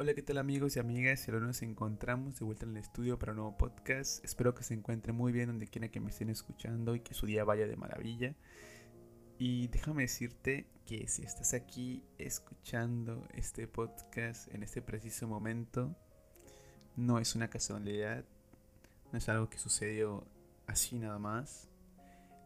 Hola, ¿qué tal amigos y amigas? Ahora nos encontramos de vuelta en el estudio para un nuevo podcast. Espero que se encuentren muy bien donde quiera que me estén escuchando y que su día vaya de maravilla. Y déjame decirte que si estás aquí escuchando este podcast en este preciso momento, no es una casualidad, no es algo que sucedió así nada más.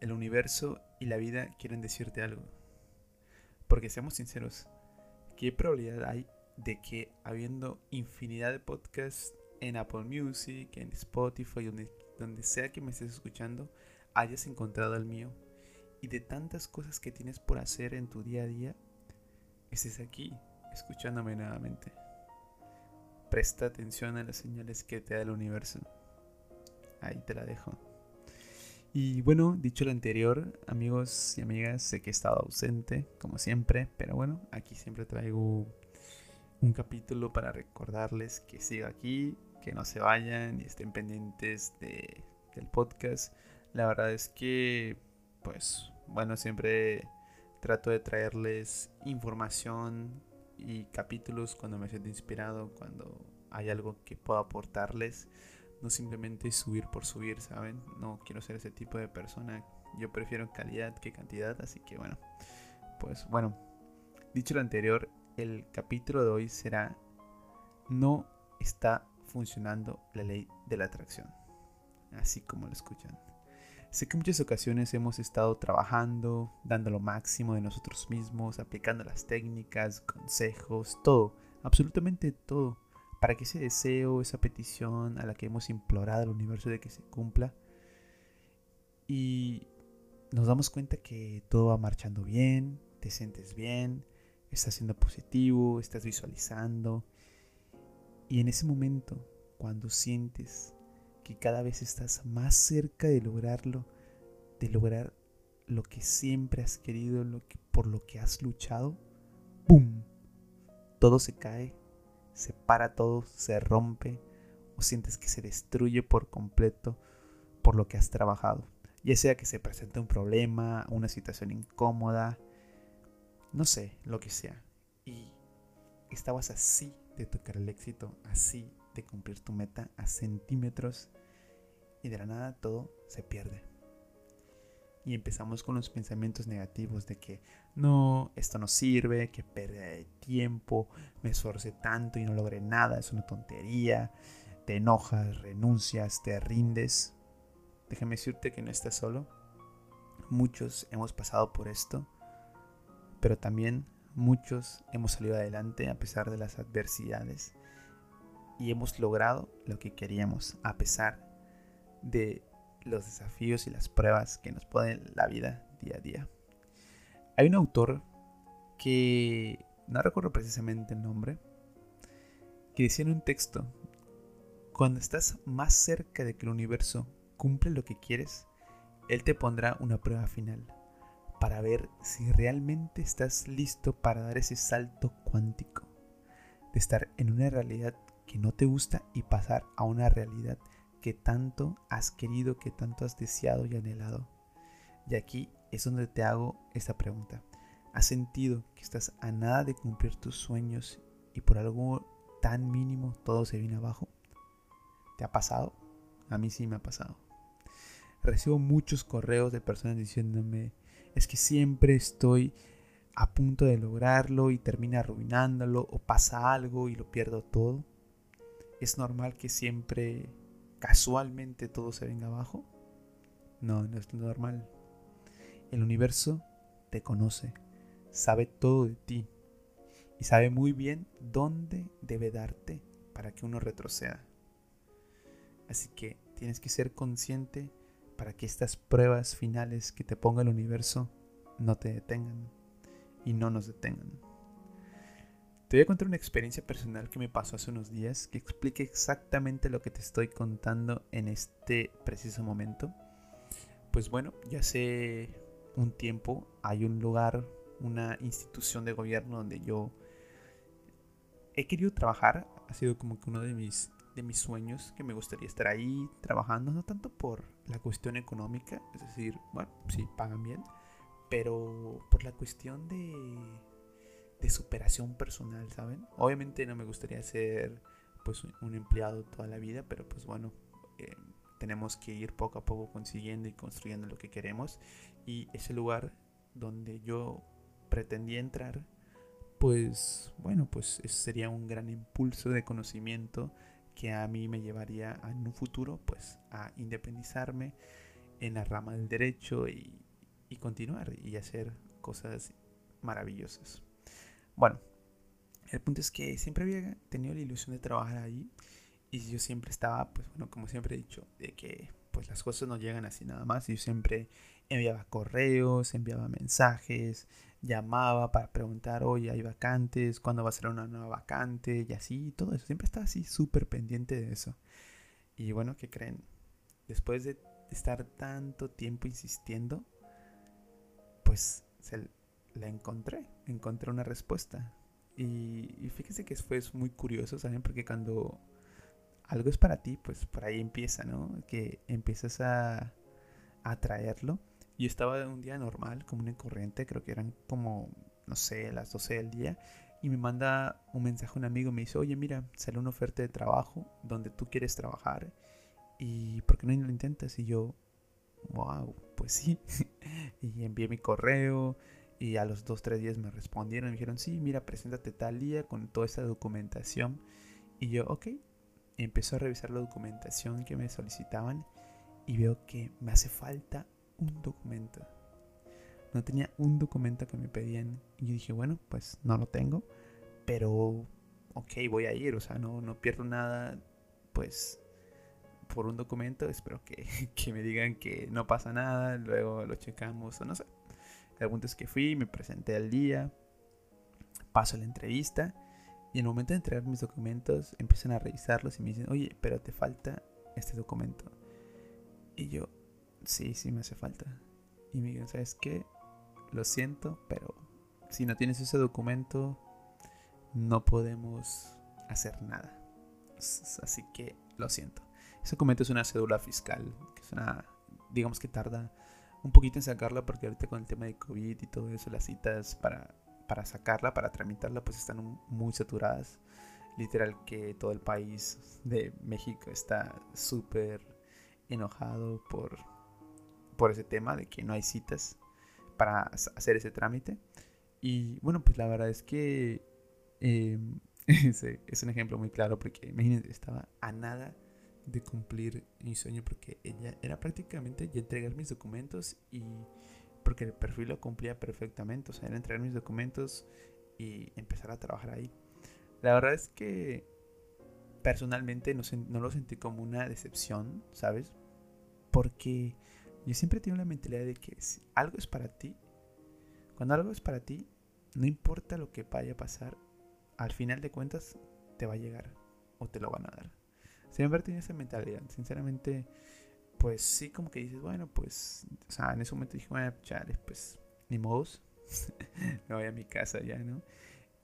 El universo y la vida quieren decirte algo. Porque seamos sinceros, ¿qué probabilidad hay de que habiendo infinidad de podcasts en Apple Music, en Spotify, donde, sea que me estés escuchando, hayas encontrado el mío. Y de tantas cosas que tienes por hacer en tu día a día, estés aquí escuchándome nuevamente. Presta atención a las señales que te da el universo. Ahí te la dejo. Y bueno, dicho lo anterior, amigos y amigas, sé que he estado ausente, como siempre, pero bueno, aquí siempre traigo un capítulo para recordarles que siga aquí, que no se vayan y estén pendientes de, del podcast. La verdad es que, pues, bueno, siempre trato de traerles información y capítulos cuando me siento inspirado, cuando hay algo que pueda aportarles. No simplemente subir por subir, ¿saben? No quiero ser ese tipo de persona. Yo prefiero calidad que cantidad, así que bueno. Pues bueno, dicho lo anterior, el capítulo de hoy será No está funcionando la ley de la atracción, así como lo escuchan. Sé que muchas ocasiones hemos estado trabajando, dando lo máximo de nosotros mismos, aplicando las técnicas, consejos, todo, absolutamente todo, para que ese deseo, esa petición a la que hemos implorado al universo de que se cumpla, y nos damos cuenta que todo va marchando bien, te sientes bien, estás siendo positivo, estás visualizando. Y en ese momento, cuando sientes que cada vez estás más cerca de lograrlo, de lograr lo que siempre has querido, por lo que has luchado, ¡pum! Todo se cae, se para todo, se rompe o sientes que se destruye por completo por lo que has trabajado. Ya sea que se presente un problema, una situación incómoda, no sé, lo que sea. Y estabas así de tocar el éxito, así de cumplir tu meta a centímetros y de la nada todo se pierde. Y empezamos con los pensamientos negativos de que no, esto no sirve, que pérdida de tiempo, me esforcé tanto y no logré nada, es una tontería, te enojas, renuncias, te rindes. Déjame decirte que no estás solo. Muchos hemos pasado por esto pero también muchos hemos salido adelante a pesar de las adversidades y hemos logrado lo que queríamos a pesar de los desafíos y las pruebas que nos pone la vida día a día. Hay un autor que no recuerdo precisamente el nombre, que decía en un texto, cuando estás más cerca de que el universo cumple lo que quieres, él te pondrá una prueba final para ver si realmente estás listo para dar ese salto cuántico, de estar en una realidad que no te gusta y pasar a una realidad que tanto has querido, que tanto has deseado y anhelado. Y aquí es donde te hago esta pregunta. ¿Has sentido que estás a nada de cumplir tus sueños y por algo tan mínimo todo se viene abajo? ¿Te ha pasado? A mí sí me ha pasado. Recibo muchos correos de personas diciéndome, es que siempre estoy a punto de lograrlo y termina arruinándolo o pasa algo y lo pierdo todo. ¿Es normal que siempre casualmente todo se venga abajo? No, no es normal. El universo te conoce, sabe todo de ti y sabe muy bien dónde debe darte para que uno retroceda. Así que tienes que ser consciente para que estas pruebas finales que te ponga el universo no te detengan y no nos detengan. Te voy a contar una experiencia personal que me pasó hace unos días que explique exactamente lo que te estoy contando en este preciso momento. Pues bueno, ya hace un tiempo hay un lugar, una institución de gobierno donde yo he querido trabajar. Ha sido como que uno de mis de mis sueños, que me gustaría estar ahí trabajando, no tanto por la cuestión económica, es decir, bueno, sí, pagan bien, pero por la cuestión de, de superación personal, ¿saben? Obviamente no me gustaría ser pues un empleado toda la vida, pero pues bueno, eh, tenemos que ir poco a poco consiguiendo y construyendo lo que queremos. Y ese lugar donde yo pretendía entrar, pues bueno, pues sería un gran impulso de conocimiento que a mí me llevaría en un futuro pues a independizarme en la rama del derecho y, y continuar y hacer cosas maravillosas. Bueno, el punto es que siempre había tenido la ilusión de trabajar ahí y yo siempre estaba, pues bueno, como siempre he dicho, de que pues las cosas no llegan así nada más. Yo siempre enviaba correos, enviaba mensajes, llamaba para preguntar, oye, hay vacantes, cuándo va a ser una nueva vacante y así, todo eso. Siempre estaba así súper pendiente de eso. Y bueno, ¿qué creen? Después de estar tanto tiempo insistiendo, pues se la encontré, encontré una respuesta. Y, y fíjense que fue muy curioso, ¿saben? Porque cuando algo es para ti, pues por ahí empieza, ¿no? Que empiezas a, atraerlo. Yo estaba un día normal, como una corriente, creo que eran como, no sé, las 12 del día. Y me manda un mensaje un amigo, me dice, oye, mira, sale una oferta de trabajo donde tú quieres trabajar. ¿Y por qué no lo intentas? Y yo, wow, pues sí. y envié mi correo. Y a los 2-3 días me respondieron. Me dijeron, sí, mira, preséntate tal día con toda esta documentación. Y yo, ok, empezó a revisar la documentación que me solicitaban y veo que me hace falta un documento. No tenía un documento que me pedían y yo dije, bueno, pues no lo tengo, pero ok, voy a ir, o sea, no, no pierdo nada, pues por un documento, espero que, que me digan que no pasa nada, luego lo checamos o no sé. El punto es que fui, me presenté al día, paso la entrevista y en el momento de entregar mis documentos, empiezan a revisarlos y me dicen, oye, pero te falta este documento. Y yo, sí, sí me hace falta. Y me dicen, ¿sabes qué? Lo siento, pero si no tienes ese documento, no podemos hacer nada. Así que lo siento. Ese documento es una cédula fiscal, que es una, digamos que tarda un poquito en sacarla porque ahorita con el tema de COVID y todo eso, las citas para para sacarla, para tramitarla, pues están muy saturadas. Literal que todo el país de México está súper enojado por, por ese tema de que no hay citas para hacer ese trámite. Y bueno, pues la verdad es que em, es un ejemplo muy claro porque imagínense, estaba a nada de cumplir mi sueño porque ella era prácticamente ya entregar mis documentos y porque el perfil lo cumplía perfectamente, o sea, era entregar mis documentos y empezar a trabajar ahí. La verdad es que personalmente no, no lo sentí como una decepción, ¿sabes? Porque yo siempre tengo la mentalidad de que si algo es para ti, cuando algo es para ti, no importa lo que vaya a pasar, al final de cuentas te va a llegar o te lo van a dar. Siempre he tenido esa mentalidad. Sinceramente, pues sí, como que dices, bueno, pues, o sea, en ese momento dije, bueno, chales, pues, ni modos, me voy a mi casa ya, ¿no?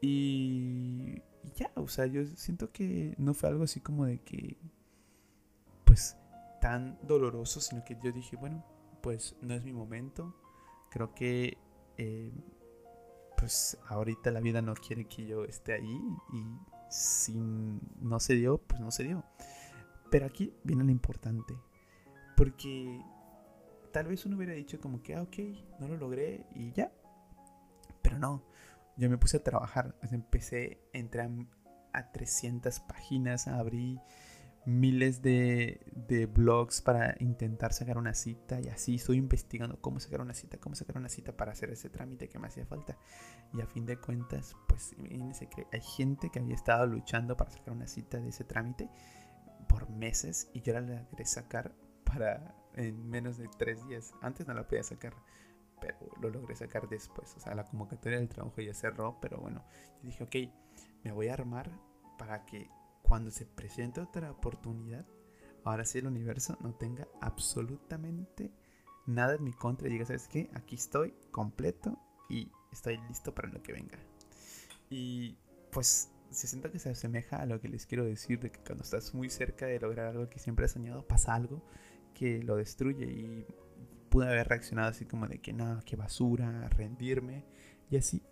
Y, ya, o sea, yo siento que no fue algo así como de que, tan doloroso, sino que yo dije, bueno, pues no es mi momento, creo que, eh, pues, ahorita la vida no quiere que yo esté ahí y si no se dio, pues no se dio. Pero aquí viene lo importante porque tal vez uno hubiera dicho como que, ah, ok, no lo logré y ya. Pero no, yo me puse a trabajar. Empecé, entré a, 300 páginas, abrí miles de, de, blogs para intentar sacar una cita y así estoy investigando cómo sacar una cita, cómo sacar una cita para hacer ese trámite que me hacía falta. Y a fin de cuentas, pues hay gente que había estado luchando para sacar una cita de ese trámite por meses y yo la logré sacar para en menos de tres días. Antes no la podía sacar, pero lo logré sacar después. O sea, la convocatoria del trabajo ya cerró, pero bueno, dije, ok, me voy a armar para que cuando se presente otra oportunidad, ahora sí el universo no tenga absolutamente nada en mi contra y diga, ¿sabes qué? Aquí estoy completo y estoy listo para lo que venga. Y pues se siento que se asemeja a lo que les quiero decir, de que cuando estás muy cerca de lograr algo que siempre has soñado, pasa algo que lo destruye y pude haber reaccionado así como de que nada, qué basura, rendirme y así.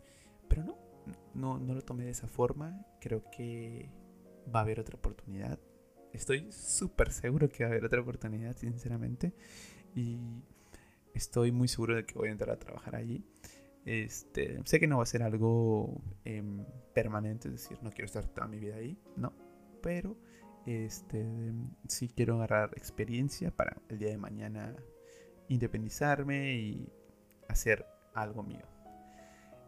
Pero no, no, no lo tomé de esa forma. Creo que va a haber otra oportunidad. Estoy súper seguro que va a haber otra oportunidad, sinceramente. Y estoy muy seguro de que voy a entrar a trabajar allí. Este, sé que no va a ser algo em, permanente, es decir, no quiero estar toda mi vida ahí, no. Pero este, sí quiero agarrar experiencia para el día de mañana independizarme y hacer algo mío.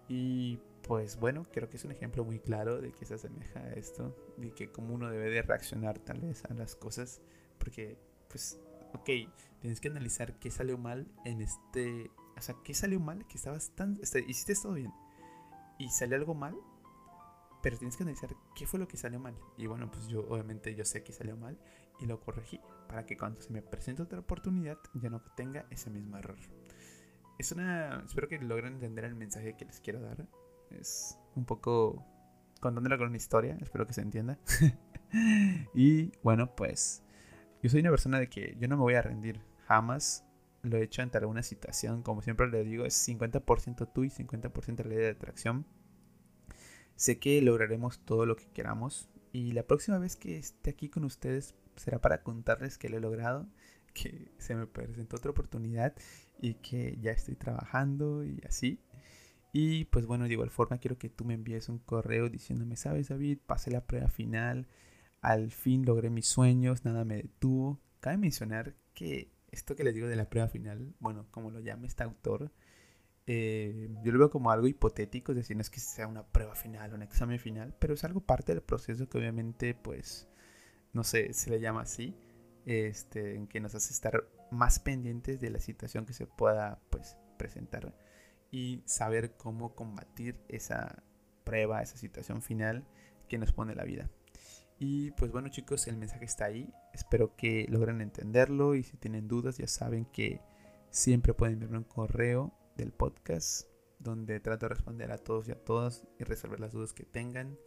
Y pues bueno, creo que es un ejemplo muy claro de que se asemeja a esto, de que como uno debe de reaccionar tal vez a las cosas, porque pues, ok, tienes que analizar qué salió mal en este, o sea, qué salió mal, que estabas tan, este, hiciste todo bien, y salió algo mal, pero tienes que analizar qué fue lo que salió mal. Y bueno, pues yo obviamente yo sé que salió mal y lo corregí para que cuando se me presente otra oportunidad ya no tenga ese mismo error. Es una, espero que logren entender el mensaje que les quiero dar. Es un poco contándole con una historia, espero que se entienda. y bueno, pues yo soy una persona de que yo no me voy a rendir, jamás lo he hecho ante alguna situación, como siempre le digo, es 50% tú y 50% la ley de atracción. Sé que lograremos todo lo que queramos y la próxima vez que esté aquí con ustedes será para contarles que lo he logrado, que se me presentó otra oportunidad y que ya estoy trabajando y así. Y pues bueno, de igual forma quiero que tú me envíes un correo diciéndome, sabes David, pasé la prueba final, al fin logré mis sueños, nada me detuvo. Cabe mencionar que esto que les digo de la prueba final, bueno, como lo llama este autor, eh, yo lo veo como algo hipotético, es decir, no es que sea una prueba final, un examen final, pero es algo parte del proceso que obviamente, pues, no sé, se le llama así, este, en que nos hace estar más pendientes de la situación que se pueda, pues, presentar y saber cómo combatir esa prueba, esa situación final que nos pone la vida. Y pues bueno chicos, el mensaje está ahí. Espero que logren entenderlo y si tienen dudas ya saben que siempre pueden enviarme un correo del podcast donde trato de responder a todos y a todas y resolver las dudas que tengan.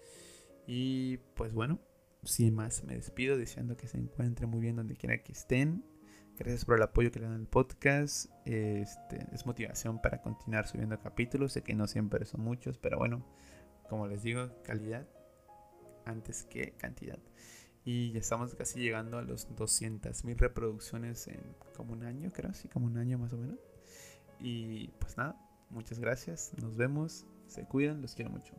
Y pues bueno, sin más me despido deseando que se encuentren muy bien donde quiera que estén. Gracias por el apoyo que le dan al podcast. Este, es motivación para continuar subiendo capítulos. Sé que no siempre son muchos, pero bueno, como les digo, calidad antes que cantidad. Y ya estamos casi llegando a los 200.000 reproducciones en como un año, creo, sí, como un año más o menos. Y pues nada, muchas gracias, nos vemos, se cuidan, los quiero mucho.